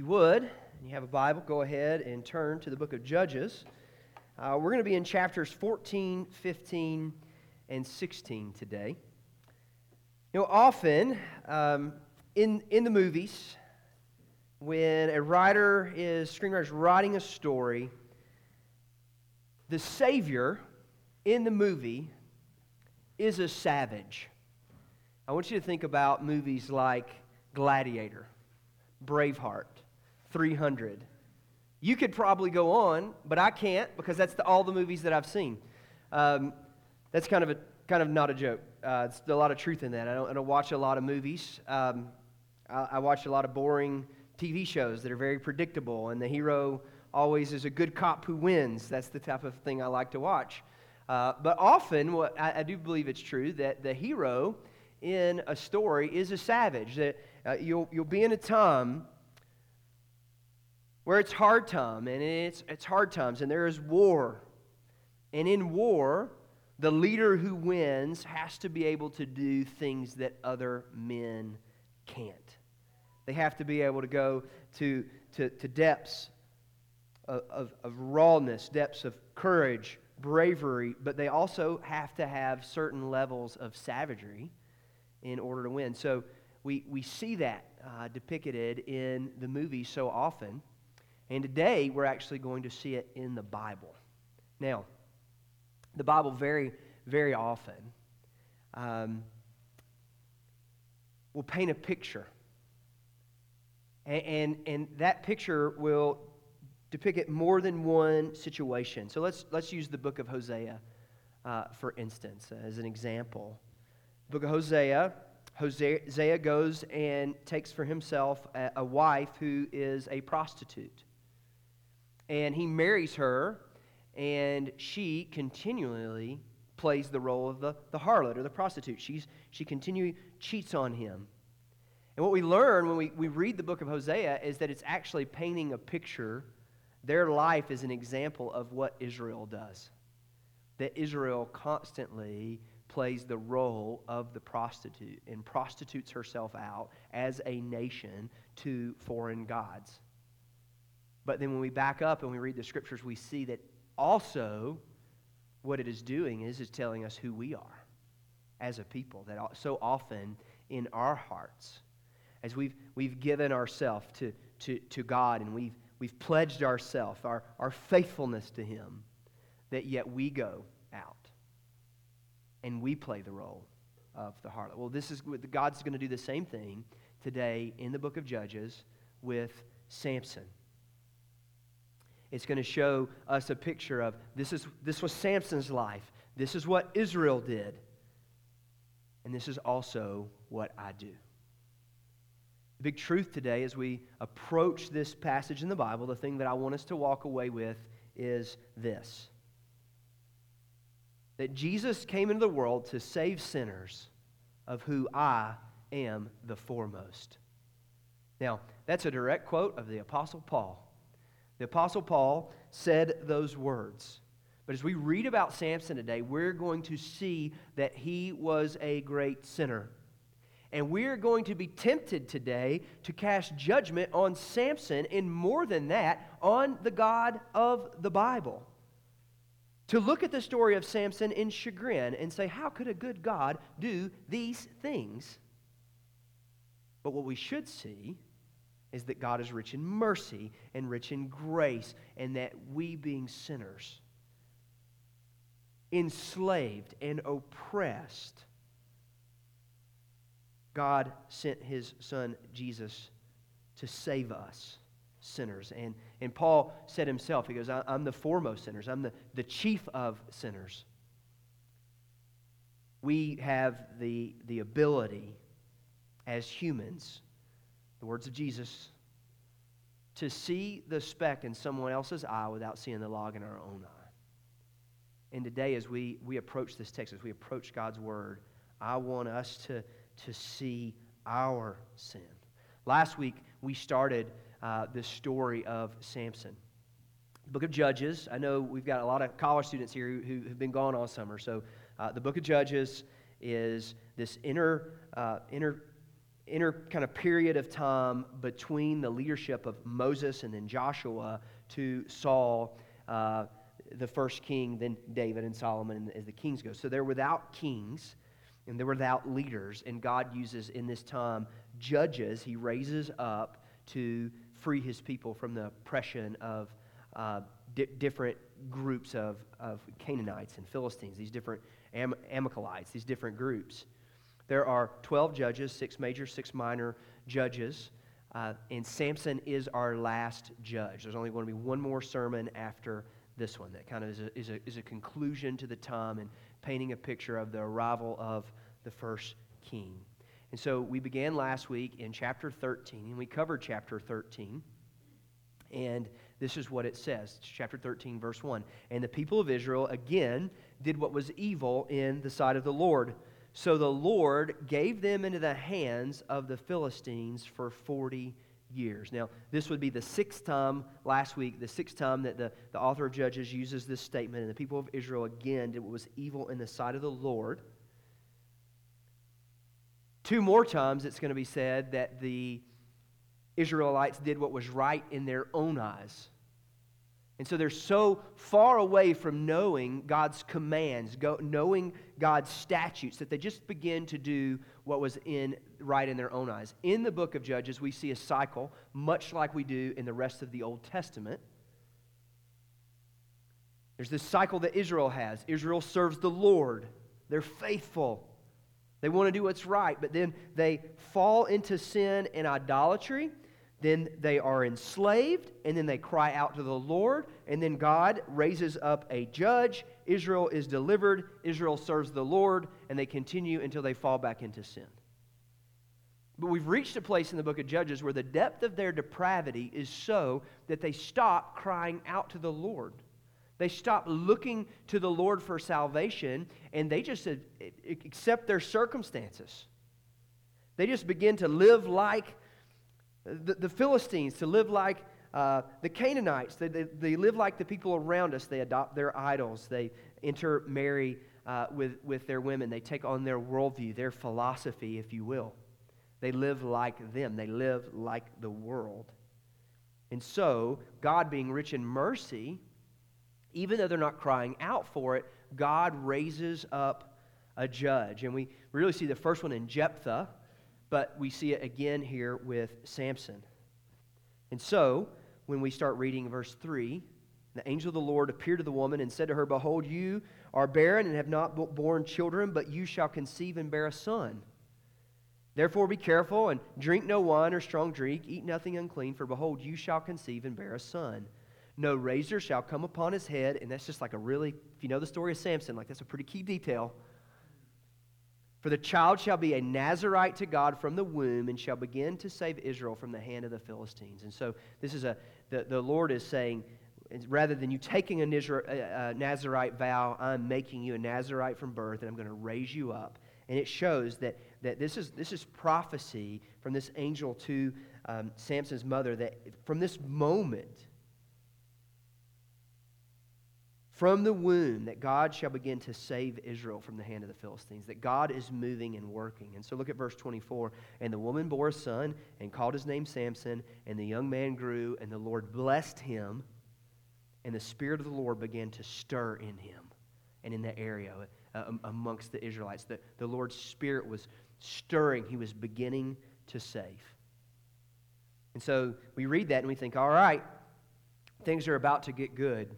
you would, and you have a Bible, go ahead and turn to the book of Judges. Uh, we're going to be in chapters 14, 15, and 16 today. You know, often um, in, in the movies, when a writer is, screenwriter is writing a story, the Savior in the movie is a savage. I want you to think about movies like Gladiator, Braveheart, 300. You could probably go on, but I can't because that's the, all the movies that I've seen. Um, that's kind of a kind of not a joke. Uh, it's a lot of truth in that. I don't, I don't watch a lot of movies. Um, I, I watch a lot of boring TV shows that are very predictable, and the hero always is a good cop who wins. That's the type of thing I like to watch. Uh, but often, what I, I, do believe it's true that the hero in a story is a savage. That uh, you'll, you'll be in a time where it's hard time, and it's, it's hard times, and there is war. And in war, the leader who wins has to be able to do things that other men can't. They have to be able to go to, to, to depths of, of, of rawness, depths of courage, bravery, but they also have to have certain levels of savagery in order to win. So we, we see that uh, depicted in the movie so often. And today we're actually going to see it in the Bible. Now, the Bible very, very often um, will paint a picture. And, and, and that picture will depict more than one situation. So let's, let's use the book of Hosea, uh, for instance, as an example. The book of Hosea, Hosea goes and takes for himself a, a wife who is a prostitute. And he marries her, and she continually plays the role of the, the harlot or the prostitute. She's, she continually cheats on him. And what we learn when we, we read the book of Hosea is that it's actually painting a picture their life is an example of what Israel does. That Israel constantly plays the role of the prostitute and prostitutes herself out as a nation to foreign gods. But then when we back up and we read the scriptures, we see that also what it is doing is is telling us who we are as a people. That so often in our hearts, as we've, we've given ourselves to, to, to God and we've We've pledged ourselves, our, our faithfulness to Him, that yet we go out and we play the role of the harlot. Well, this is God's going to do the same thing today in the book of Judges with Samson. It's going to show us a picture of this is this was Samson's life. This is what Israel did. And this is also what I do. The big truth today as we approach this passage in the Bible, the thing that I want us to walk away with is this that Jesus came into the world to save sinners, of who I am the foremost. Now, that's a direct quote of the Apostle Paul. The Apostle Paul said those words. But as we read about Samson today, we're going to see that he was a great sinner. And we're going to be tempted today to cast judgment on Samson, and more than that, on the God of the Bible. To look at the story of Samson in chagrin and say, How could a good God do these things? But what we should see is that God is rich in mercy and rich in grace, and that we, being sinners, enslaved and oppressed, God sent his son Jesus to save us sinners. And, and Paul said himself, he goes, I'm the foremost sinners, I'm the, the chief of sinners. We have the, the ability as humans, the words of Jesus, to see the speck in someone else's eye without seeing the log in our own eye. And today, as we, we approach this text, as we approach God's word, I want us to to see our sin. Last week, we started uh, this story of Samson. The book of Judges, I know we've got a lot of college students here who, have been gone all summer. So, uh, the book of Judges is this inner, uh, inner inner kind of period of time between the leadership of Moses and then Joshua to Saul, uh, the first king, then David and Solomon as the kings go. So they're without kings and they're without leaders. And God uses in this time judges, He raises up to free His people from the oppression of uh, di- different groups of, of Canaanites and Philistines, these different Am- Amalekites, these different groups. There are 12 judges, six major, six minor judges. Uh, and Samson is our last judge. There's only going to be one more sermon after this one that kind of is a, is a, is a conclusion to the time and painting a picture of the arrival of the first king. And so we began last week in chapter 13, and we covered chapter 13. And this is what it says chapter 13, verse 1. And the people of Israel again did what was evil in the sight of the Lord. So the Lord gave them into the hands of the Philistines for 40 years. Now, this would be the sixth time last week, the sixth time that the, the author of Judges uses this statement. And the people of Israel again did what was evil in the sight of the Lord. Two more times it's going to be said that the Israelites did what was right in their own eyes. And so they're so far away from knowing God's commands, go, knowing God's statutes, that they just begin to do what was in, right in their own eyes. In the book of Judges, we see a cycle, much like we do in the rest of the Old Testament. There's this cycle that Israel has. Israel serves the Lord, they're faithful. They want to do what's right, but then they fall into sin and idolatry. Then they are enslaved, and then they cry out to the Lord, and then God raises up a judge. Israel is delivered, Israel serves the Lord, and they continue until they fall back into sin. But we've reached a place in the book of Judges where the depth of their depravity is so that they stop crying out to the Lord. They stop looking to the Lord for salvation and they just accept their circumstances. They just begin to live like the, the Philistines, to live like uh, the Canaanites. They, they, they, live like the people around us. They adopt their idols. They intermarry uh, with, with their women. They take on their worldview, their philosophy, if you will. They live like them, they live like the world. And so, God, being rich in mercy, even though they're not crying out for it, God raises up a judge. And we really see the first one in Jephthah, but we see it again here with Samson. And so, when we start reading verse 3, the angel of the Lord appeared to the woman and said to her, Behold, you are barren and have not borne children, but you shall conceive and bear a son. Therefore be careful and drink no wine or strong drink, eat nothing unclean, for behold, you shall conceive and bear a son. No razor shall come upon his head. And that's just like a really, if you know the story of Samson, like that's a pretty key detail. For the child shall be a Nazarite to God from the womb and shall begin to save Israel from the hand of the Philistines. And so this is a, the, the Lord is saying, rather than you taking a Nazarite vow, I'm making you a Nazarite from birth and I'm going to raise you up. And it shows that, that this, is, this is prophecy from this angel to um, Samson's mother that from this moment, from the womb that God shall begin to save Israel from the hand of the Philistines, that God is moving and working. And so look at verse 24. And the woman bore a son and called his name Samson, and the young man grew, and the Lord blessed him, and the Spirit of the Lord began to stir in him and in the area uh, amongst the Israelites. The, the Lord's Spirit was stirring, he was beginning to save. And so we read that and we think, all right, things are about to get good.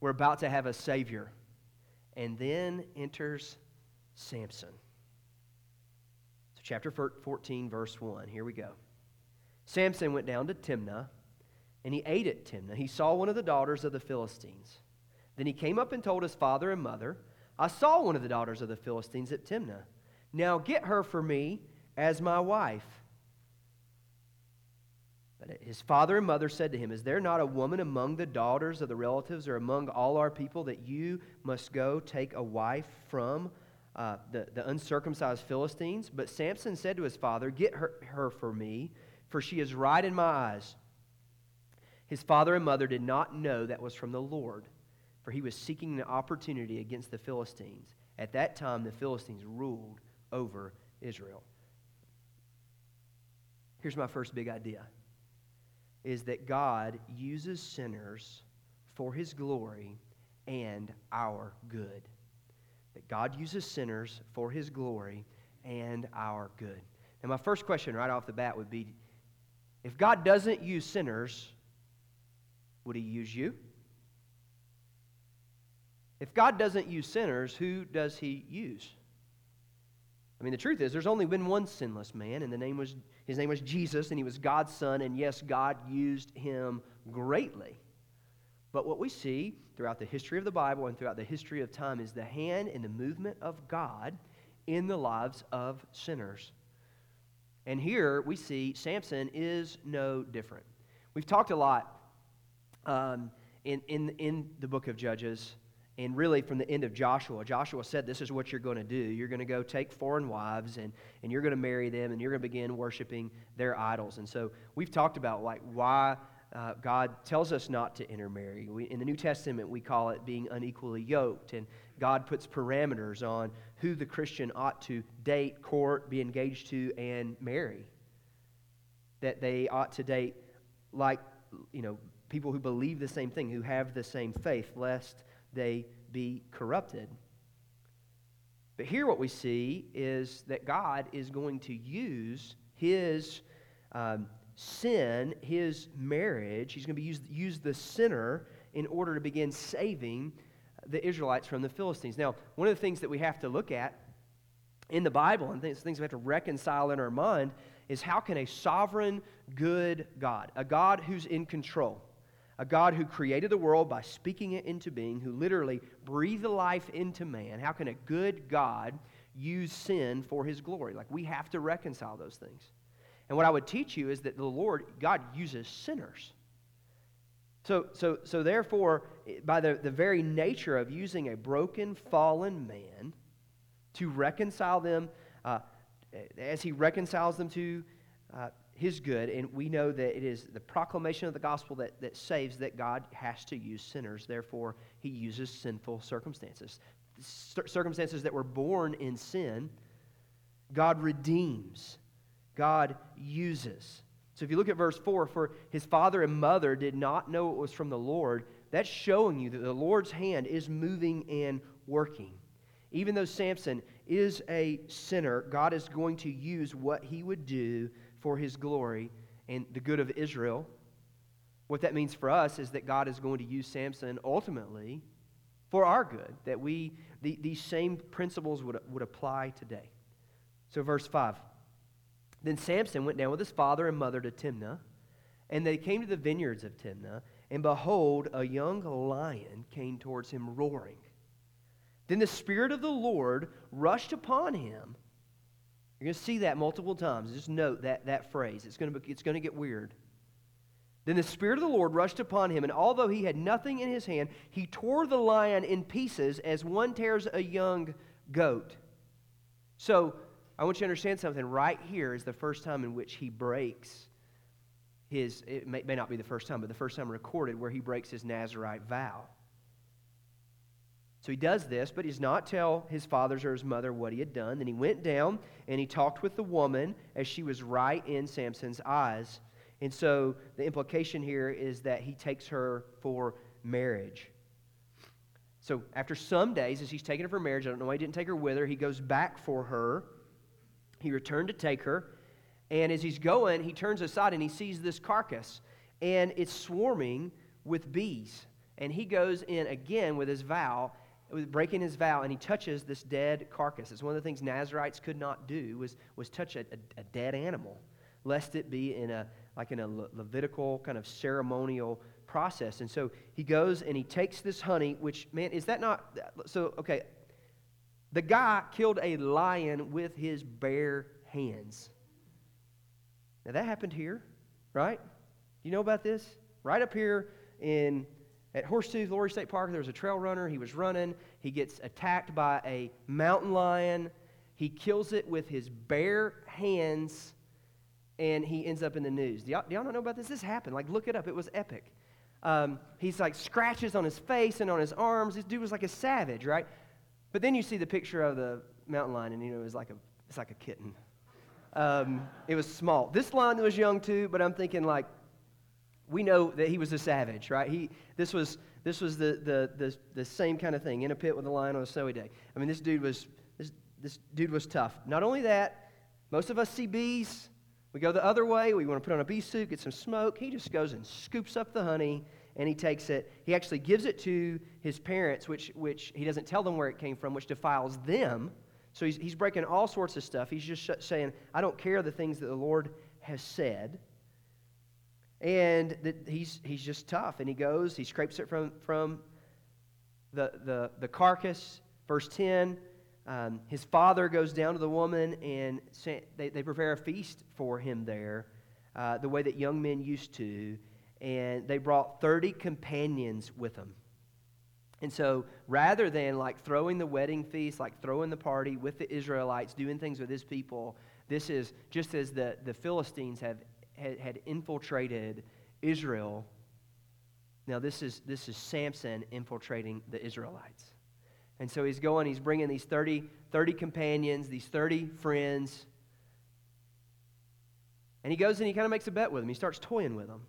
We're about to have a Savior. And then enters Samson. So, chapter 14, verse 1. Here we go. Samson went down to Timnah, and he ate at Timnah. He saw one of the daughters of the Philistines. Then he came up and told his father and mother, I saw one of the daughters of the Philistines at Timnah. Now get her for me as my wife. His father and mother said to him, Is there not a woman among the daughters of the relatives or among all our people that you must go take a wife from uh, the, the uncircumcised Philistines? But Samson said to his father, Get her, her for me, for she is right in my eyes. His father and mother did not know that was from the Lord, for he was seeking an opportunity against the Philistines. At that time, the Philistines ruled over Israel. Here's my first big idea is that God uses sinners for his glory and our good. That God uses sinners for his glory and our good. Now, my first question right off the bat would be if God doesn't use sinners, would he use you? If God doesn't use sinners, who does he use? I mean, the truth is, there's only been one sinless man, and the name was, his name was Jesus, and he was God's son, and yes, God used him greatly. But what we see throughout the history of the Bible and throughout the history of time is the hand and the movement of God in the lives of sinners. And here we see Samson is no different. We've talked a lot um, in, in, in the book of Judges and really from the end of Joshua. Joshua said, This is what you're going to do. You're going to go take foreign wives and, and you're going to marry them and you're going to begin worshiping their idols. And so we've talked about like why uh, God tells us not to intermarry. We, in the New Testament, we call it being unequally yoked. And God puts parameters on who the Christian ought to date, court, be engaged to, and marry. That they ought to date like, you know, people who believe the same thing, who have the same faith, lest they be corrupted. But here, what we see is that God is going to use his um, sin, his marriage, he's going to be use, use the sinner in order to begin saving the Israelites from the Philistines. Now, one of the things that we have to look at in the Bible and things, things we have to reconcile in our mind is how can a sovereign, good God, a God who's in control, a God who created the world by speaking it into being, who literally breathed life into man, how can a good God use sin for his glory? Like, we have to reconcile those things. And what I would teach you is that the Lord, God uses sinners. So, so, so therefore, by the, the very nature of using a broken, fallen man to reconcile them, uh, as he reconciles them to uh, his good, and we know that it is the proclamation of the gospel that, that saves that God has to use sinners. Therefore, he uses sinful circumstances. Circumstances that were born in sin, God redeems, God uses. So if you look at verse 4, for his father and mother did not know it was from the Lord, that's showing you that the Lord's hand is moving and working. Even though Samson is a sinner, God is going to use what he would do for his glory and the good of Israel. What that means for us is that God is going to use Samson ultimately for our good, that we, the, these same principles would, would apply today. So, verse 5 Then Samson went down with his father and mother to Timnah, and they came to the vineyards of Timnah, and behold, a young lion came towards him roaring. Then the Spirit of the Lord rushed upon him you're going to see that multiple times. Just note that, that phrase. It's going, to be, it's going to get weird. Then the Spirit of the Lord rushed upon him, and although he had nothing in his hand, he tore the lion in pieces as one tears a young goat. So I want you to understand something. Right here is the first time in which he breaks his, it may, may not be the first time, but the first time recorded where he breaks his Nazarite vow. So he does this, but he does not tell his fathers or his mother what he had done. Then he went down and he talked with the woman as she was right in Samson's eyes. And so the implication here is that he takes her for marriage. So after some days, as he's taking her for marriage, I don't know why he didn't take her with her, he goes back for her. He returned to take her. And as he's going, he turns aside and he sees this carcass. And it's swarming with bees. And he goes in again with his vow breaking his vow, and he touches this dead carcass. It's one of the things Nazarites could not do was, was touch a, a, a dead animal, lest it be in a like in a Le- Levitical kind of ceremonial process. And so he goes and he takes this honey, which man, is that not so? Okay, the guy killed a lion with his bare hands. Now that happened here, right? You know about this? Right up here in at Horsetooth Lory State Park, there was a trail runner. He was running. He gets attacked by a mountain lion. He kills it with his bare hands, and he ends up in the news. Do y'all, do y'all not know about this? This happened. Like, look it up. It was epic. Um, he's like scratches on his face and on his arms. This dude was like a savage, right? But then you see the picture of the mountain lion, and you know, it's like a, it's like a kitten. Um, it was small. This lion was young too, but I'm thinking like, we know that he was a savage, right? He, this was, this was the, the, the, the same kind of thing in a pit with a lion on a snowy day. I mean, this dude was, this, this dude was tough. Not only that, most of us see bees. We go the other way. We want to put on a bee suit, get some smoke. He just goes and scoops up the honey and he takes it. He actually gives it to his parents, which, which he doesn't tell them where it came from, which defiles them. So he's, he's breaking all sorts of stuff. He's just saying, I don't care the things that the Lord has said. And he's, he's just tough. And he goes, he scrapes it from, from the, the, the carcass. Verse 10 um, his father goes down to the woman and they, they prepare a feast for him there, uh, the way that young men used to and they brought 30 companions with them. And so rather than like throwing the wedding feast, like throwing the party with the Israelites, doing things with his people, this is just as the, the Philistines have, had, had infiltrated Israel. Now, this is, this is Samson infiltrating the Israelites. And so he's going, he's bringing these 30, 30 companions, these 30 friends. And he goes and he kind of makes a bet with them. He starts toying with them.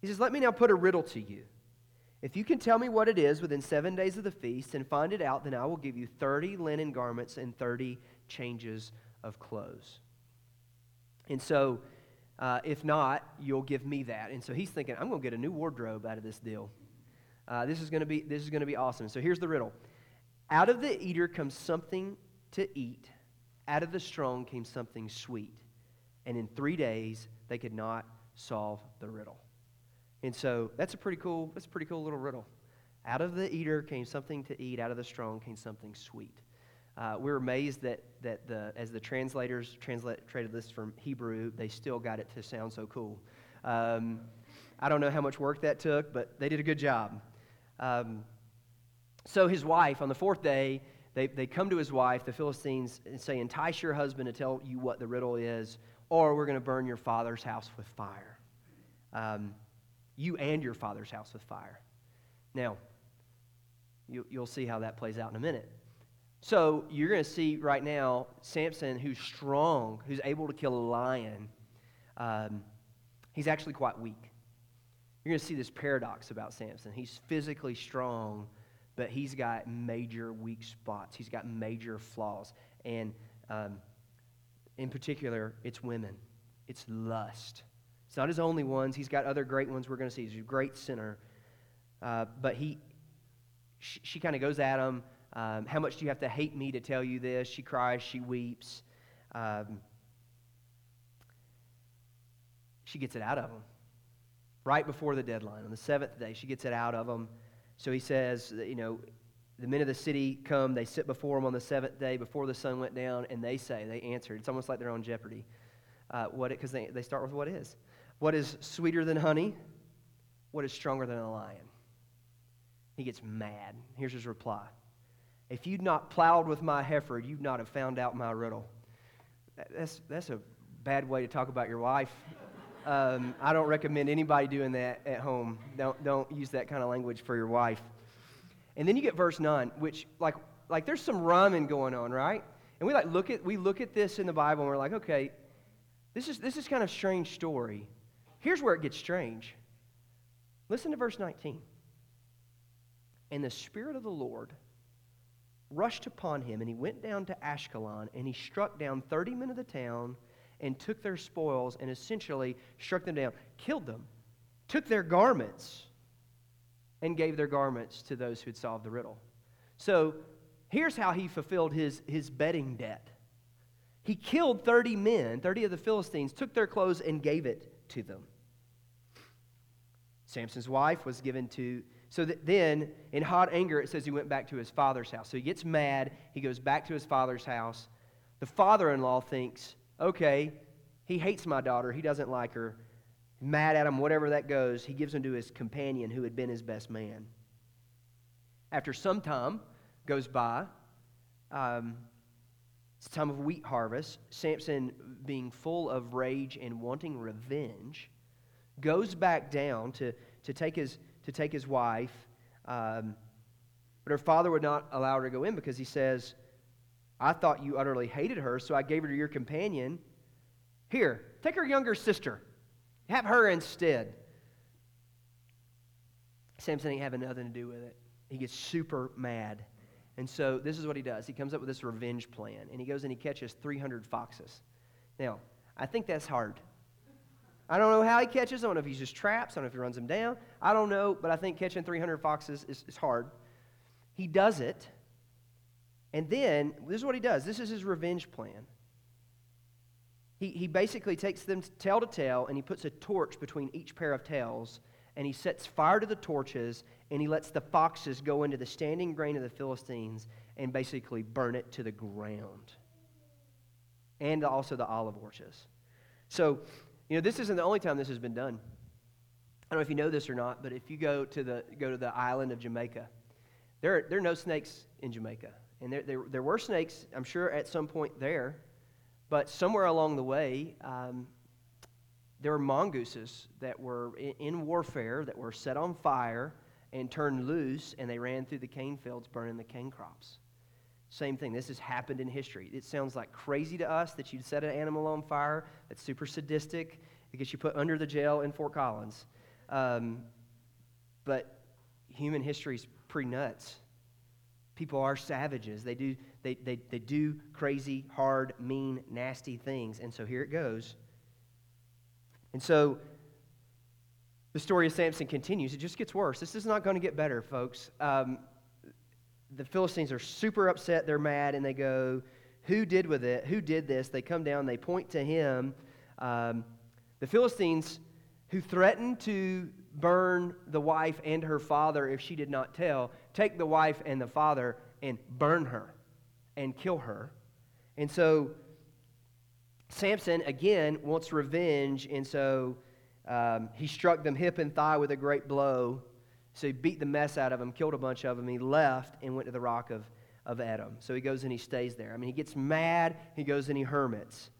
He says, Let me now put a riddle to you. If you can tell me what it is within seven days of the feast and find it out, then I will give you 30 linen garments and 30 changes of clothes. And so, uh, if not, you'll give me that. And so he's thinking, I'm going to get a new wardrobe out of this deal. Uh, this is going to be this is going to be awesome. So here's the riddle: Out of the eater comes something to eat. Out of the strong came something sweet. And in three days they could not solve the riddle. And so that's a pretty cool, that's a pretty cool little riddle. Out of the eater came something to eat, out of the strong came something sweet. Uh, we're amazed that, that the, as the translators translated this from Hebrew, they still got it to sound so cool. Um, I don't know how much work that took, but they did a good job. Um, so his wife, on the fourth day, they, they come to his wife, the Philistines, and say, Entice your husband to tell you what the riddle is, or we're going to burn your father's house with fire. Um, you and your father's house with fire. Now, you, will see how that plays out in a minute. So you're going to see right now Samson, who's strong, who's able to kill a lion. Um, he's actually quite weak. You're going to see this paradox about Samson. He's physically strong, but he's got major weak spots. He's got major flaws. And um, in particular, it's women, it's lust. It's not his only ones. He's got other great ones we're going to see. He's a great sinner. Uh, but he, she, she kind of goes at him. Um, How much do you have to hate me to tell you this? She cries, she weeps. Um, she gets it out of him right before the deadline. On the seventh day, she gets it out of him. So he says, you know, the men of the city come, they sit before him on the seventh day before the sun went down, and they say, they answered. It's almost like they're on Jeopardy. Uh, what Because they, they start with what is. What is sweeter than honey? What is stronger than a lion? He gets mad. Here's his reply If you'd not plowed with my heifer, you'd not have found out my riddle. That's, that's a bad way to talk about your wife. Um, I don't recommend anybody doing that at home. Don't, don't use that kind of language for your wife. And then you get verse 9, which, like, like there's some rhyming going on, right? And we, like, look at, we look at this in the Bible and we're like, okay, this is, this is kind of strange story. Here's where it gets strange. Listen to verse 19. And the Spirit of the Lord rushed upon him, and he went down to Ashkelon, and he struck down 30 men of the town and took their spoils and essentially struck them down, killed them, took their garments, and gave their garments to those who had solved the riddle. So here's how he fulfilled his, his betting debt. He killed 30 men, 30 of the Philistines, took their clothes, and gave it to them. Samson's wife was given to. So that then, in hot anger, it says he went back to his father's house. So he gets mad. He goes back to his father's house. The father in law thinks, okay, he hates my daughter. He doesn't like her. Mad at him, whatever that goes. He gives him to his companion who had been his best man. After some time goes by, um, it's time of wheat harvest. Samson, being full of rage and wanting revenge, goes back down to, to, take, his, to take his wife. Um, but her father would not allow her to go in because he says, I thought you utterly hated her, so I gave her to your companion. Here, take her younger sister. Have her instead. Samson ain't having nothing to do with it. He gets super mad. And so this is what he does. He comes up with this revenge plan, and he goes and he catches 300 foxes. Now, I think that's hard. I don't know how he catches. I don't know if he's just traps. I don't know if he runs them down. I don't know, but I think catching 300 foxes is, is hard. He does it. And then, this is what he does. This is his revenge plan. He, he basically takes them tail to tail and he puts a torch between each pair of tails and he sets fire to the torches and he lets the foxes go into the standing grain of the Philistines and basically burn it to the ground. And also the olive orchards. So, you know, this isn't the only time this has been done. I don't know if you know this or not, but if you go to the, go to the island of Jamaica, there are, there are no snakes in Jamaica. And there, there, there were snakes, I'm sure, at some point there. But somewhere along the way, um, there were mongooses that were in, in warfare, that were set on fire and turned loose, and they ran through the cane fields, burning the cane crops. Same thing. This has happened in history. It sounds like crazy to us that you'd set an animal on fire. That's super sadistic. It gets you put under the jail in Fort Collins. Um, but human history is pretty nuts. People are savages. They do, they, they, they do crazy, hard, mean, nasty things. And so here it goes. And so the story of Samson continues. It just gets worse. This is not going to get better, folks. Um, the Philistines are super upset. They're mad, and they go, Who did with it? Who did this? They come down, they point to him. Um, the Philistines, who threatened to burn the wife and her father if she did not tell, take the wife and the father and burn her and kill her. And so Samson, again, wants revenge, and so um, he struck them hip and thigh with a great blow. So he beat the mess out of them, killed a bunch of them. He left and went to the rock of, of Etam. So he goes and he stays there. I mean, he gets mad, he goes and he hermits.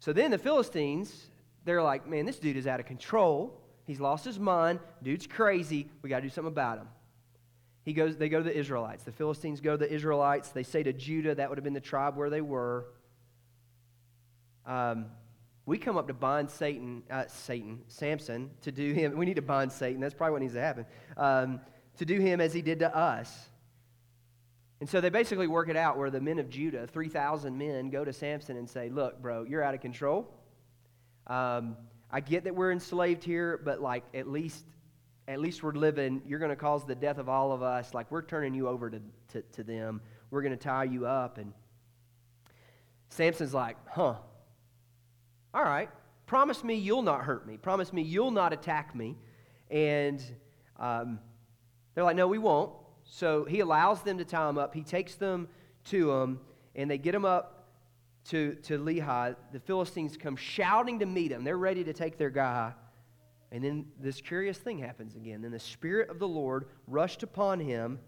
So then the Philistines, they're like, man, this dude is out of control. He's lost his mind. Dude's crazy. We got to do something about him. He goes, they go to the Israelites. The Philistines go to the Israelites. They say to Judah, that would have been the tribe where they were. Um, we come up to bind Satan, uh, Satan, Samson, to do him. We need to bind Satan. That's probably what needs to happen. Um, to do him as he did to us. And so they basically work it out where the men of Judah, 3,000 men, go to Samson and say, Look, bro, you're out of control. Um, I get that we're enslaved here, but like at least at least we're living, you're going to cause the death of all of us. Like we're turning you over to, to, to them. We're going to tie you up. And Samson's like, huh, all right, promise me you'll not hurt me. Promise me you'll not attack me. And um, they're like, no, we won't. So he allows them to tie them up. He takes them to him, and they get them up to, to Lehi. The Philistines come shouting to meet him. They're ready to take their guy. And then this curious thing happens again. Then the Spirit of the Lord rushed upon him,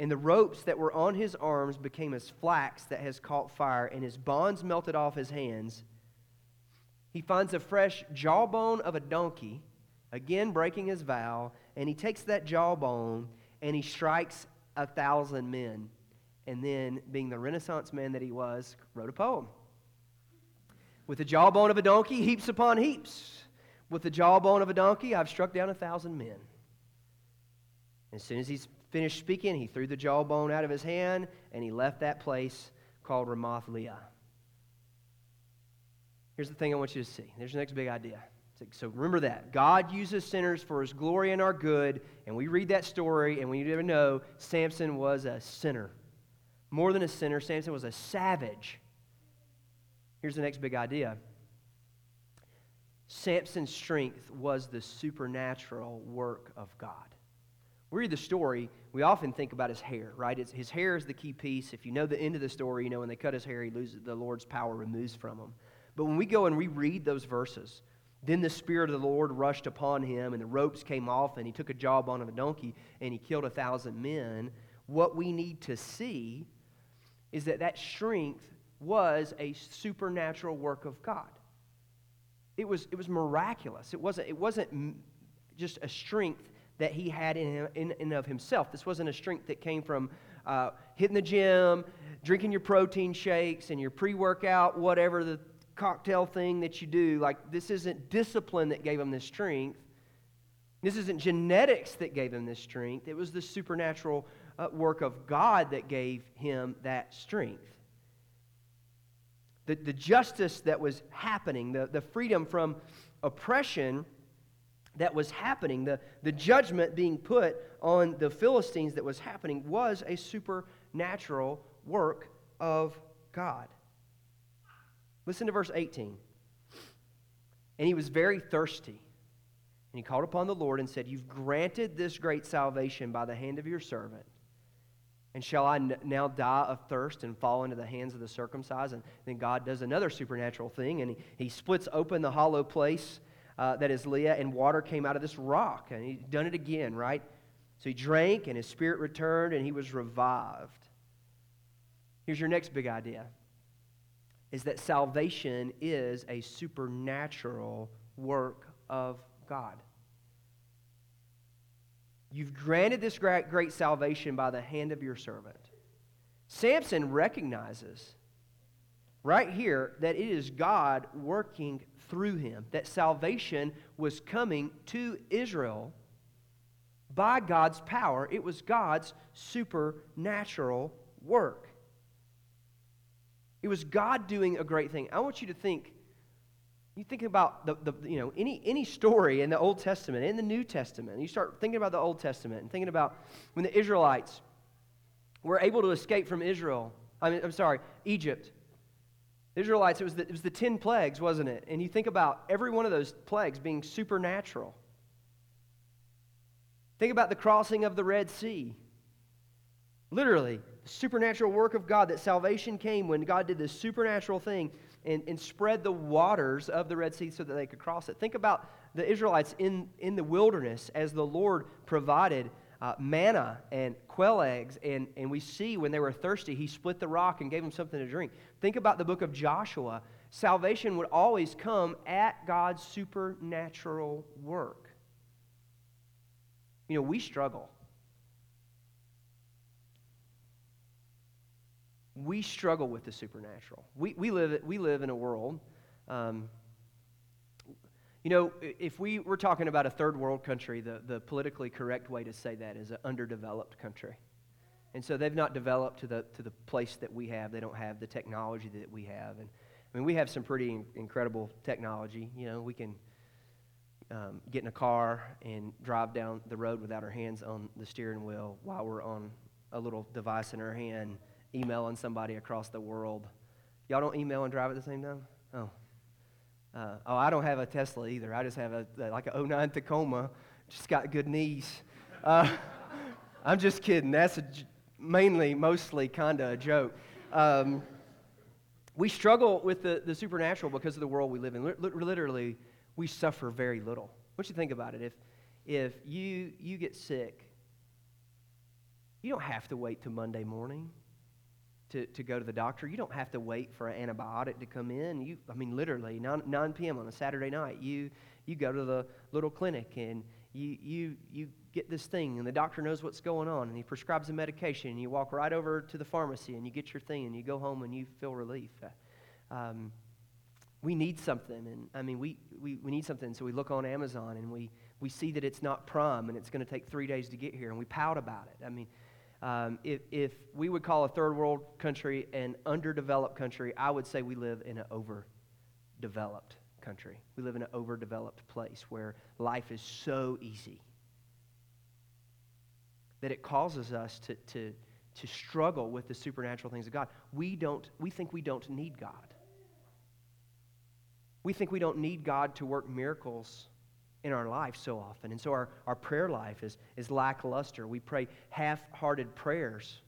and the ropes that were on his arms became as flax that has caught fire, and his bonds melted off his hands he finds a fresh jawbone of a donkey, again breaking his vow, and he takes that jawbone and he strikes a thousand men. And then, being the Renaissance man that he was, wrote a poem. With the jawbone of a donkey, heaps upon heaps. With the jawbone of a donkey, I've struck down a thousand men. As soon as he's finished speaking, he threw the jawbone out of his hand and he left that place called Ramoth Lehi. Here's the thing I want you to see. There's the next big idea. So remember that. God uses sinners for his glory and our good. And we read that story, and we need to know Samson was a sinner. More than a sinner, Samson was a savage. Here's the next big idea Samson's strength was the supernatural work of God. We read the story, we often think about his hair, right? It's, his hair is the key piece. If you know the end of the story, you know when they cut his hair, he loses, the Lord's power removes from him. But when we go and we read those verses, then the Spirit of the Lord rushed upon him, and the ropes came off, and he took a jawbone of a donkey, and he killed a thousand men. What we need to see is that that strength was a supernatural work of God. It was, it was miraculous. It wasn't, it wasn't just a strength that he had in, him, in and of himself. This wasn't a strength that came from uh, hitting the gym, drinking your protein shakes, and your pre workout, whatever the cocktail thing that you do. Like, this isn't discipline that gave him this strength. This isn't genetics that gave him this strength. It was the supernatural uh, work of God that gave him that strength. The, the justice that was happening, the, the freedom from oppression that was happening, the, the judgment being put on the Philistines that was happening, was a supernatural work of God. Listen to verse 18. And he was very thirsty. And he called upon the Lord and said, You've granted this great salvation by the hand of your servant. And shall I now die of thirst and fall into the hands of the circumcised? And then God does another supernatural thing, and he, he splits open the hollow place uh, that is Lehi, and water came out of this rock. And he's done it again, right? So he drank, and his spirit returned, and he was revived. Here's your next big idea is that salvation is a supernatural work of God. You've granted this great, salvation by the hand of your servant. Samson recognizes right here that it is God working through him, that salvation was coming to Israel by God's power. It was God's supernatural work. It was God doing a great thing. I want you to think you think about the, the, you know, any, any story in the Old Testament, in the New Testament, you start thinking about the Old Testament and thinking about when the Israelites were able to escape from Israel, I mean, I'm sorry, Egypt. Israelites, it was the, it was the 10 plagues, wasn't it? And you think about every one of those plagues being supernatural. Think about the crossing of the Red Sea. Literally, supernatural work of God, that salvation came when God did this supernatural thing and, and spread the waters of the Red Sea so that they could cross it. Think about the Israelites in, in the wilderness as the Lord provided uh, manna and quail eggs. And, and we see when they were thirsty, he split the rock and gave them something to drink. Think about the book of Joshua. Salvation would always come at God's supernatural work. You know, we struggle. We struggle with the supernatural. We, we, live, we live in a world, um, you know, if we were talking about a third world country, the, the politically correct way to say that is an underdeveloped country. And so they've not developed to the, to the place that we have. They don't have the technology that we have. And I mean, we have some pretty incredible technology. You know, we can um, get in a car and drive down the road without our hands on the steering wheel while we're on a little device in our hand emailing somebody across the world. Y'all don't email and drive at the same time? Oh. Uh, oh, I don't have a Tesla either. I just have a, like a 09 Tacoma. Just got good knees. Uh, I'm just kidding. That's mainly, mostly, kind of a joke. Um, we struggle with the, the supernatural because of the world we live in. Literally, we suffer very little. What you think about it? If, if you, you get sick, you don't have to wait till Monday morning to, to go to the doctor. You don't have to wait for an antibiotic to come in. You, I mean, literally, 9, 9 p.m. on a Saturday night, you, you go to the little clinic and you, you, you get this thing, and the doctor knows what's going on, and he prescribes a medication, and you walk right over to the pharmacy and you get your thing, and you go home and you feel relief. Uh, um, we need something, and I mean, we, we, we need something, so we look on Amazon and we, we see that it's not prime and it's going to take three days to get here, and we pout about it. I mean, um, if, if we would call a third world country an underdeveloped country, I would say we live in an overdeveloped country. We live in an overdeveloped place where life is so easy that it causes us to, to, to struggle with the supernatural things of God. We, don't, we think we don't need God. We think we don't need God to work miracles in our life so often. And so our, our prayer life is, is lackluster. We pray half hearted prayers,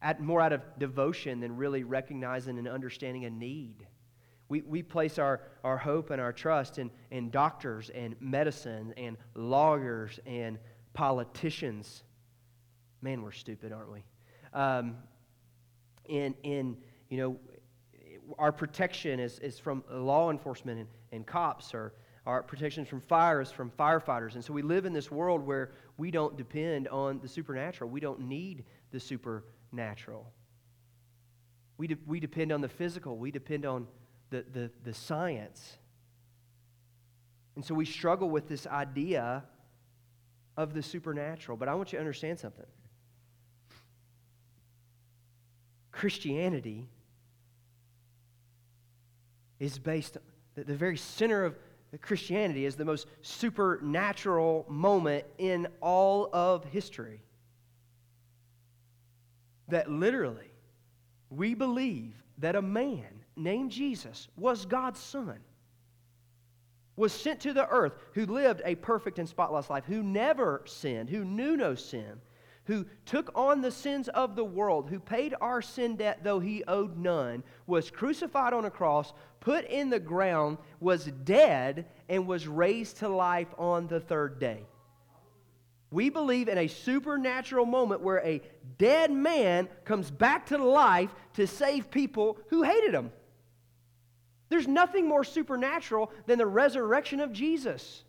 at, more out of devotion than really recognizing and understanding a need. We, we place our, our hope and our trust in, in doctors and medicine and lawyers and politicians. Man, we're stupid, aren't we? Um, in, in, you know, our protection is, is from law enforcement and, and cops or our protections from fires from firefighters. And so we live in this world where we don't depend on the supernatural. We don't need the supernatural. We, de- we depend on the physical. We depend on the, the, the science. And so we struggle with this idea of the supernatural. But I want you to understand something Christianity is based, the, the very center of Christianity is the most supernatural moment in all of history. That literally, we believe that a man named Jesus was God's son, was sent to the earth, who lived a perfect and spotless life, who never sinned, who knew no sin, who took on the sins of the world, who paid our sin debt though he owed none, was crucified on a cross, put in the ground, was dead, and was raised to life on the third day. We believe in a supernatural moment where a dead man comes back to life to save people who hated him. There's nothing more supernatural than the resurrection of Jesus.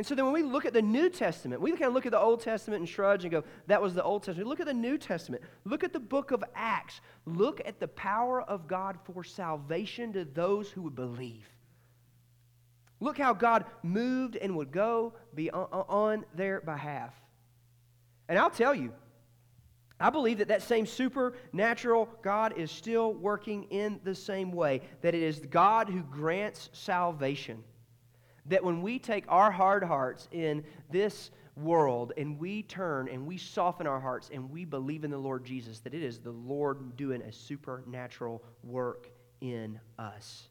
And so then when we look at the New Testament, we kind of look at the Old Testament and shrug and go, that was the Old Testament. Look at the New Testament. Look at the book of Acts. Look at the power of God for salvation to those who would believe. Look how God moved and would go be on, on their behalf. And I'll tell you, I believe that that same supernatural God is still working in the same way, that it is God who grants salvation. That when we take our hard hearts in this world and we turn and we soften our hearts and we believe in the Lord Jesus, that it is the Lord doing a supernatural work in us.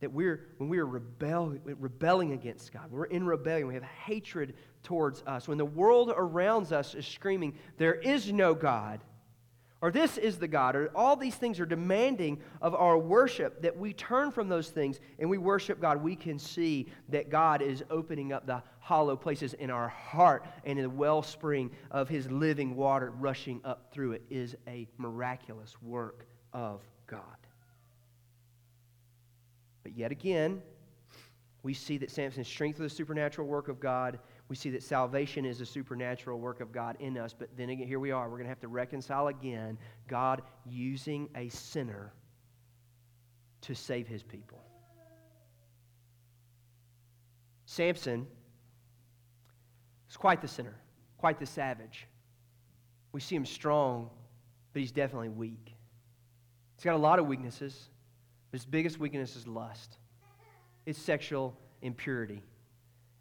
That we're, when we are rebel, rebelling against God, we're in rebellion, we have hatred towards us, when the world around us is screaming, There is no God or this is the God, or all these things are demanding of our worship, that we turn from those things and we worship God, we can see that God is opening up the hollow places in our heart and in the wellspring of His living water rushing up through it is a miraculous work of God. But yet again, we see that Samson's strength of the supernatural work of God we see that salvation is a supernatural work of God in us. But then again, here we are. We're going to have to reconcile again God using a sinner to save his people. Samson is quite the sinner, quite the savage. We see him strong, but he's definitely weak. He's got a lot of weaknesses, but his biggest weakness is lust, it's sexual impurity.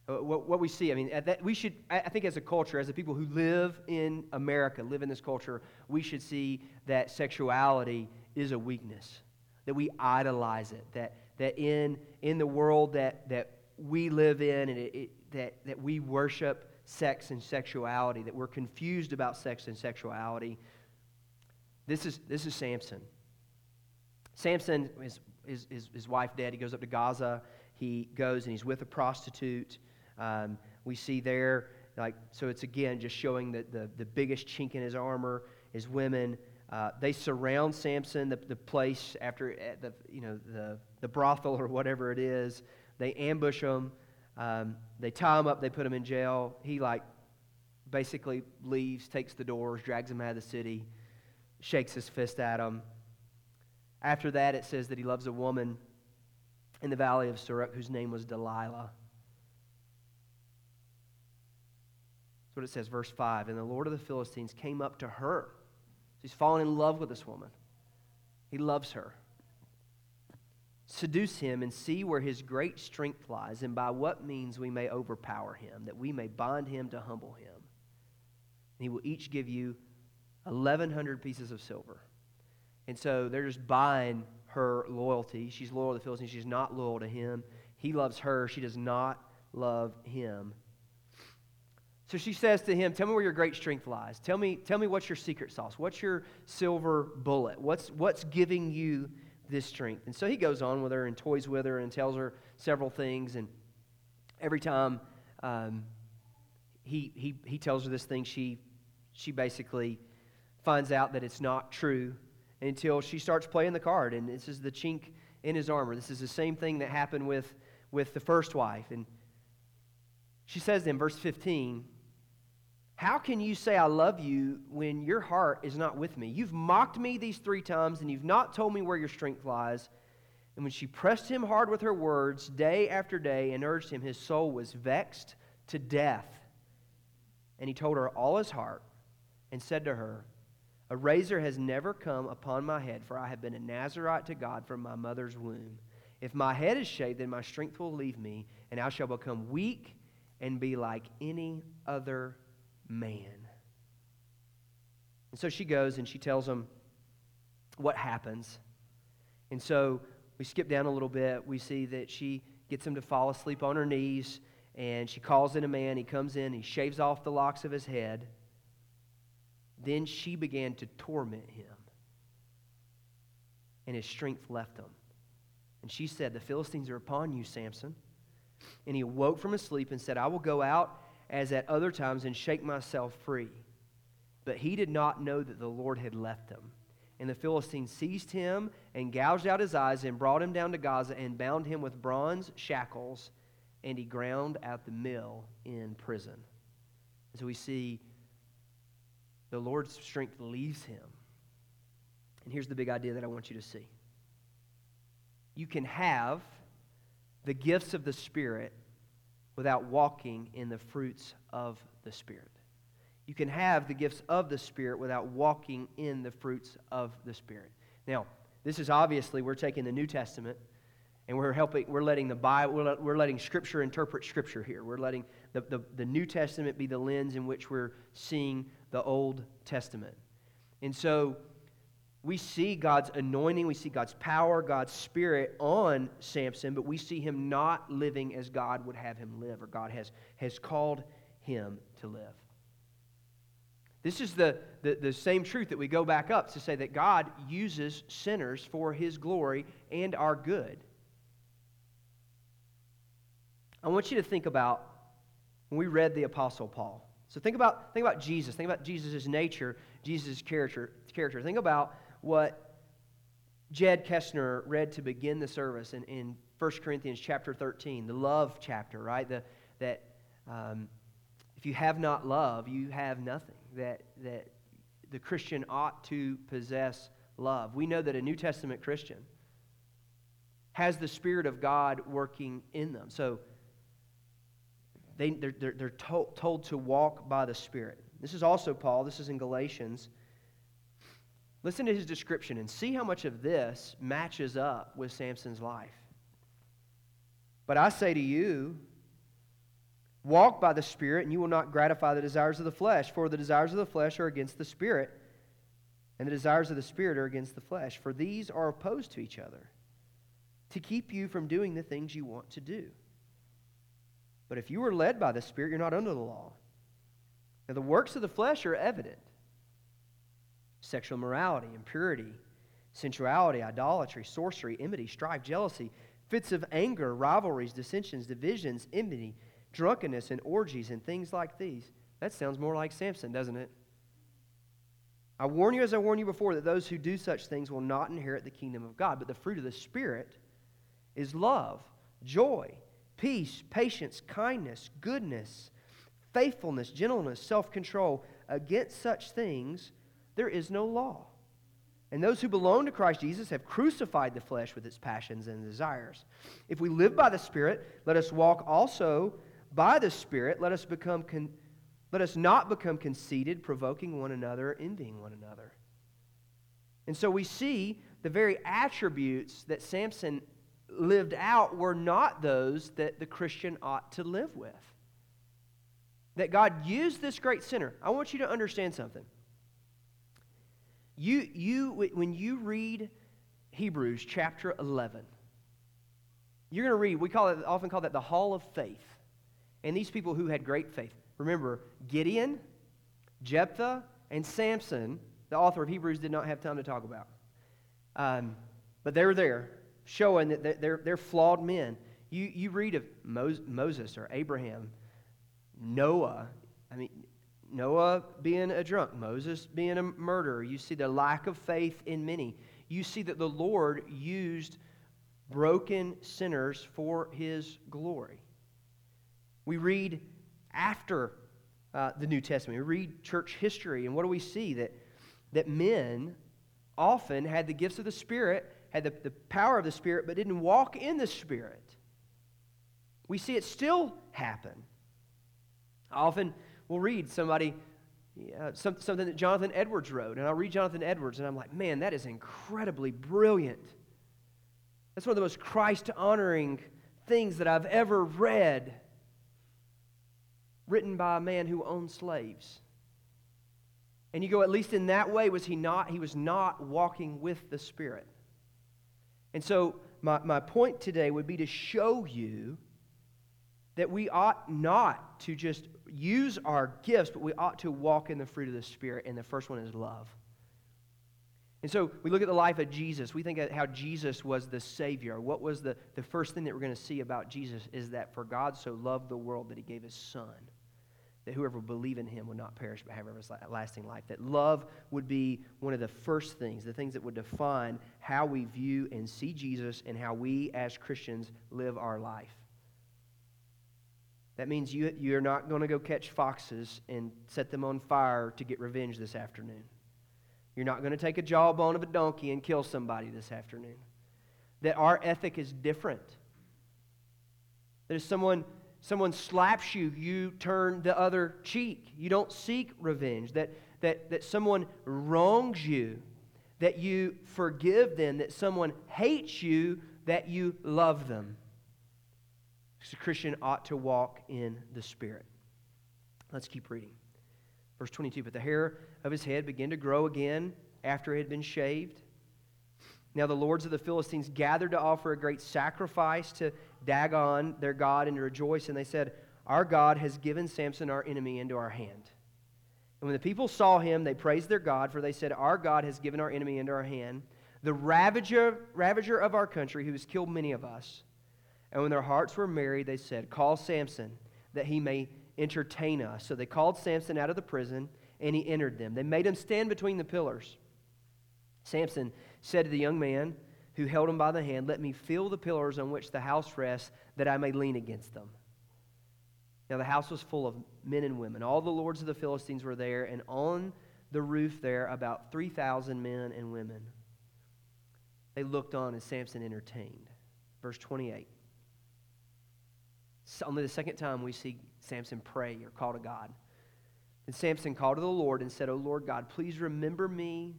Uh, what, what we see, I mean, that we should, I think as a culture, as the people who live in America, live in this culture, we should see that sexuality is a weakness, that we idolize it, that, that in, in the world that, that we live in, and it, it, that, that we worship sex and sexuality, that we're confused about sex and sexuality. This is, this is Samson. Samson, his, his, his, his wife dead, he goes up to Gaza. He goes and he's with a prostitute. Um, we see there, like, so it's again just showing that the, the biggest chink in his armor is women. Uh, they surround Samson, the, the place after the, you know, the, the brothel or whatever it is. They ambush him. Um, they tie him up. They put him in jail. He, like, basically leaves, takes the doors, drags him out of the city, shakes his fist at him. After that, it says that he loves a woman in the valley of Sorek whose name was Delilah. That's what it says, verse 5. And the Lord of the Philistines came up to her. He's fallen in love with this woman. He loves her. Seduce him and see where his great strength lies, and by what means we may overpower him, that we may bind him to humble him. And he will each give you 1,100 pieces of silver. And so they're just buying her loyalty. She's loyal to the Philistines. She's not loyal to him. He loves her. She does not love him. So she says to him, Tell me where your great strength lies. Tell me, tell me what's your secret sauce. What's your silver bullet? What's, what's giving you this strength? And so he goes on with her and toys with her and tells her several things. And every time um, he, he, he tells her this thing, she, she basically finds out that it's not true until she starts playing the card. And this is the chink in his armor. This is the same thing that happened with, with the first wife. And she says in verse 15, How can you say I love you when your heart is not with me? You've mocked me these three times, and you've not told me where your strength lies. And when she pressed him hard with her words day after day and urged him, his soul was vexed to death. And he told her all his heart and said to her, A razor has never come upon my head, for I have been a Nazarite to God from my mother's womb. If my head is shaved, then my strength will leave me, and I shall become weak and be like any other man. And so she goes and she tells him what happens. And so we skip down a little bit. We see that she gets him to fall asleep on her knees, and she calls in a man. He comes in, he shaves off the locks of his head. Then she began to torment him, and his strength left him. And she said, The Philistines are upon you, Samson. And he awoke from his sleep and said, I will go out as at other times and shake myself free. But he did not know that the Lord had left him. And the Philistines seized him and gouged out his eyes and brought him down to Gaza and bound him with bronze shackles, and he ground at the mill in prison. So we see the Lord's strength leaves him. And here's the big idea that I want you to see you can have the gifts of the Spirit without walking in the fruits of the Spirit. You can have the gifts of the Spirit without walking in the fruits of the Spirit. Now, this is obviously, we're taking the New Testament and we're helping, we're letting the Bible, we're letting Scripture interpret Scripture here. We're letting the, the, the New Testament be the lens in which we're seeing the Old Testament. And so, we see God's anointing, we see God's power, God's spirit on Samson, but we see him not living as God would have him live, or God has, has called him to live. This is the, the, the, same truth that we go back up to say that God uses sinners for his glory and our good. I want you to think about when we read the Apostle Paul. So think about, think about Jesus. Think about Jesus' nature, Jesus' character, character. Think about what Jed Kessner read to begin the service in, in 1 Corinthians chapter 13, the love chapter, right? The, that um, if you have not love, you have nothing. That, that the Christian ought to possess love. We know that a New Testament Christian has the Spirit of God working in them. So they, they're, they're, they're told, told to walk by the Spirit. This is also Paul, this is in Galatians. Listen to his description and see how much of this matches up with Samson's life. But I say to you, walk by the Spirit, and you will not gratify the desires of the flesh, for the desires of the flesh are against the Spirit, and the desires of the Spirit are against the flesh, for these are opposed to each other, to keep you from doing the things you want to do. But if you are led by the Spirit, you're not under the law. Now, the works of the flesh are evident sexual morality, impurity, sensuality, idolatry, sorcery, enmity, strife, jealousy, fits of anger, rivalries, dissensions, divisions, enmity, drunkenness, and orgies, and things like these. That sounds more like Samson, doesn't it? I warn you, as I warned you before, that those who do such things will not inherit the kingdom of God. But the fruit of the Spirit is love, joy, peace, patience, kindness, goodness, faithfulness, gentleness, self control. Against such things, there is no law. And those who belong to Christ Jesus have crucified the flesh with its passions and desires. If we live by the Spirit, let us walk also by the Spirit. Let us become con- let us not become conceited, provoking one another, envying one another. And so we see the very attributes that Samson lived out were not those that the Christian ought to live with. That God used this great sinner. I want you to understand something. You, you, when you read Hebrews chapter 11, you're going to read, we call it, often call that the hall of faith. And these people who had great faith. Remember, Gideon, Jephthah, and Samson, the author of Hebrews did not have time to talk about. Um, but they were there, showing that they're, they're flawed men. You, you read of Moses or Abraham, Noah. I mean, Noah being a drunk, Moses being a murderer. You see the lack of faith in many. You see that the Lord used broken sinners for his glory. We read after uh, the New Testament, we read church history, and what do we see? That, that men often had the gifts of the Spirit, had the, the power of the Spirit, but didn't walk in the Spirit. We see it still happen. Often will read somebody, uh, some, something that Jonathan Edwards wrote, and I'll read Jonathan Edwards, and I'm like, man, that is incredibly brilliant. That's one of the most Christ honoring things that I've ever read, written by a man who owned slaves. And you go, at least in that way, was he not? He was not walking with the Spirit. And so, my, my point today would be to show you that we ought not to just use our gifts, but we ought to walk in the fruit of the Spirit. And the first one is love. And so we look at the life of Jesus. We think of how Jesus was the Savior. What was the, the first thing that we're going to see about Jesus is that for God so loved the world that he gave his Son, that whoever believe in him would not perish but have everlasting life. That love would be one of the first things, the things that would define how we view and see Jesus and how we as Christians live our life. That means you, you're not going to go catch foxes and set them on fire to get revenge this afternoon. You're not going to take a jawbone of a donkey and kill somebody this afternoon. That our ethic is different. That if someone, someone slaps you, you turn the other cheek. You don't seek revenge. That, that, that someone wrongs you, that you forgive them. That someone hates you, that you love them. A Christian ought to walk in the Spirit. Let's keep reading. Verse 22 But the hair of his head began to grow again after it had been shaved. Now the lords of the Philistines gathered to offer a great sacrifice to Dagon, their God, and to rejoice. And they said, Our God has given Samson, our enemy, into our hand. And when the people saw him, they praised their God, for they said, Our God has given our enemy into our hand, the ravager, ravager of our country, who has killed many of us. And when their hearts were merry, they said, Call Samson, that he may entertain us. So they called Samson out of the prison, and he entered them. They made him stand between the pillars. Samson said to the young man who held him by the hand, Let me feel the pillars on which the house rests, that I may lean against them. Now the house was full of men and women. All the lords of the Philistines were there, and on the roof there, about 3,000 men and women. They looked on as Samson entertained. Verse 28. Only the second time we see Samson pray or call to God. And Samson called to the Lord and said, O Lord God, please remember me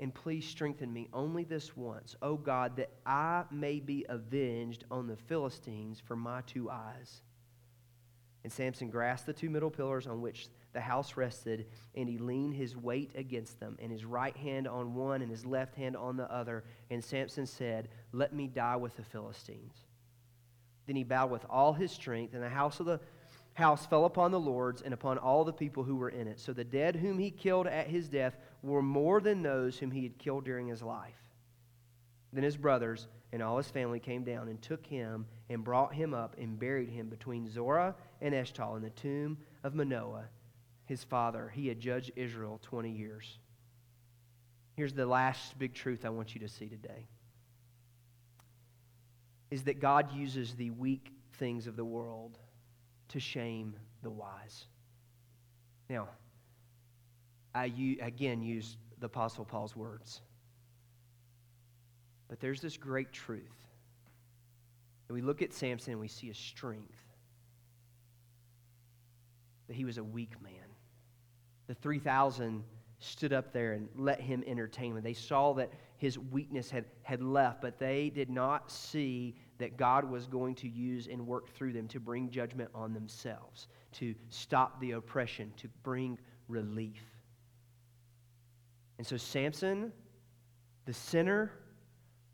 and please strengthen me only this once, O God, that I may be avenged on the Philistines for my two eyes. And Samson grasped the two middle pillars on which the house rested, and he leaned his weight against them, and his right hand on one and his left hand on the other. And Samson said, Let me die with the Philistines. Then he bowed with all his strength, and the house of the house fell upon the lords and upon all the people who were in it. So the dead whom he killed at his death were more than those whom he had killed during his life. Then his brothers and all his family came down and took him and brought him up and buried him between Zorah and Eshtaol in the tomb of Manoah, his father. He had judged Israel 20 years. Here's the last big truth I want you to see today is that God uses the weak things of the world to shame the wise. Now, I again use the Apostle Paul's words. But there's this great truth. And we look at Samson and we see his strength. That he was a weak man. The 3,000 stood up there and let him entertain them. They saw that his weakness had, had left, but they did not see that God was going to use and work through them to bring judgment on themselves, to stop the oppression, to bring relief. And so Samson, the sinner,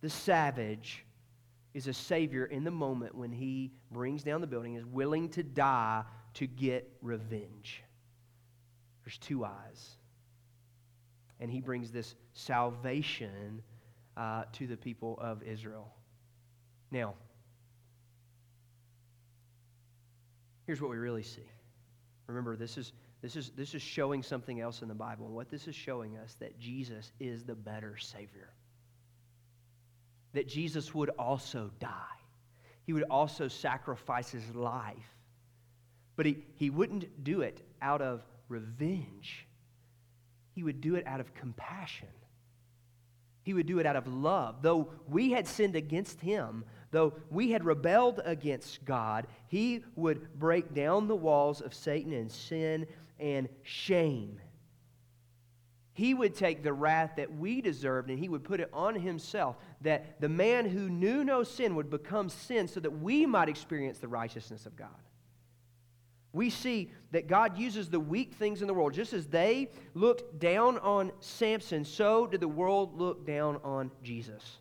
the savage, is a savior in the moment when he brings down the building, is willing to die to get revenge. There's two eyes. And he brings this salvation uh, to the people of Israel. Now, here's what we really see. Remember, this is, this is, this is showing something else in the Bible. And what this is showing us that Jesus is the better Savior. That Jesus would also die. He would also sacrifice his life But he, he wouldn't do it out of revenge, he would do it out of compassion. He would do it out of love. Though we had sinned against him, though we had rebelled against God, he would break down the walls of Satan and sin and shame. He would take the wrath that we deserved and he would put it on himself, that the man who knew no sin would become sin so that we might experience the righteousness of God we see that God uses the weak things in the world. Just as they looked down on Samson, so did the world look down on Jesus.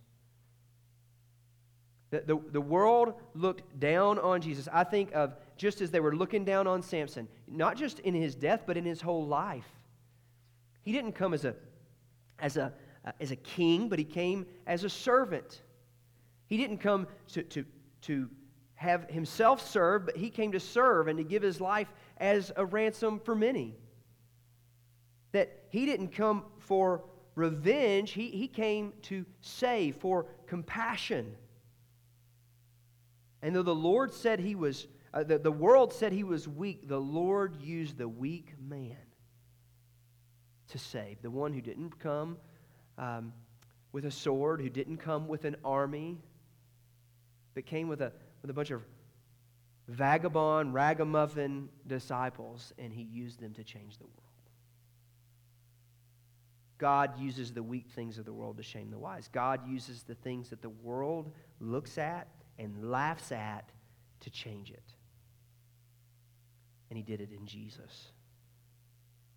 The, the, the world looked down on Jesus. I think of just as they were looking down on Samson, not just in his death, but in his whole life. He didn't come as a, as a, uh, as a king, but he came as a servant. He didn't come to, to, to have himself served, but he came to serve and to give his life as a ransom for many. That he didn't come for revenge, he, he came to save, for compassion. And though the Lord said he was, uh, the, the world said he was weak, the Lord used the weak man to save. The one who didn't come um, with a sword, who didn't come with an army, but came with a with a bunch of vagabond, ragamuffin disciples, and he used them to change the world. God uses the weak things of the world to shame the wise. God uses the things that the world looks at and laughs at to change it. And he did it in Jesus.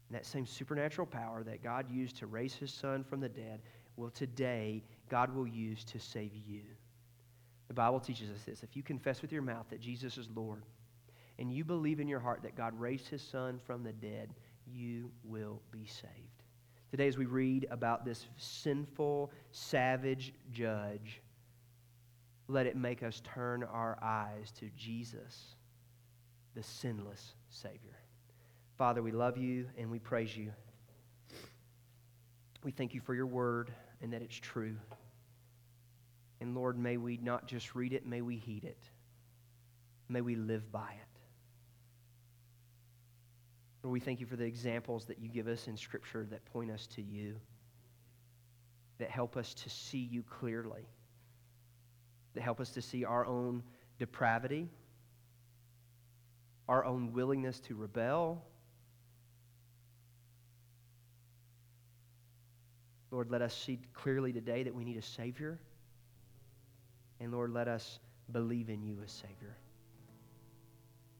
And that same supernatural power that God used to raise his son from the dead will today God will use to save you. The Bible teaches us this. If you confess with your mouth that Jesus is Lord and you believe in your heart that God raised his son from the dead, you will be saved. Today, as we read about this sinful, savage judge, let it make us turn our eyes to Jesus, the sinless Savior. Father, we love you and we praise you. We thank you for your word and that it's true. And Lord, may we not just read it, may we heed it. May we live by it. Lord, we thank you for the examples that you give us in Scripture that point us to you, that help us to see you clearly, that help us to see our own depravity, our own willingness to rebel. Lord, let us see clearly today that we need a Savior. And Lord, let us believe in you as Savior.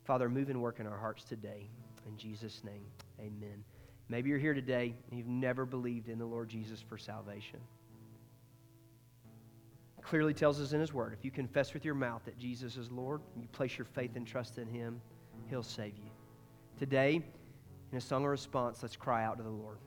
Father, move and work in our hearts today. In Jesus' name, amen. Maybe you're here today and you've never believed in the Lord Jesus for salvation. clearly tells us in His Word if you confess with your mouth that Jesus is Lord and you place your faith and trust in Him, He'll save you. Today, in a song of response, let's cry out to the Lord.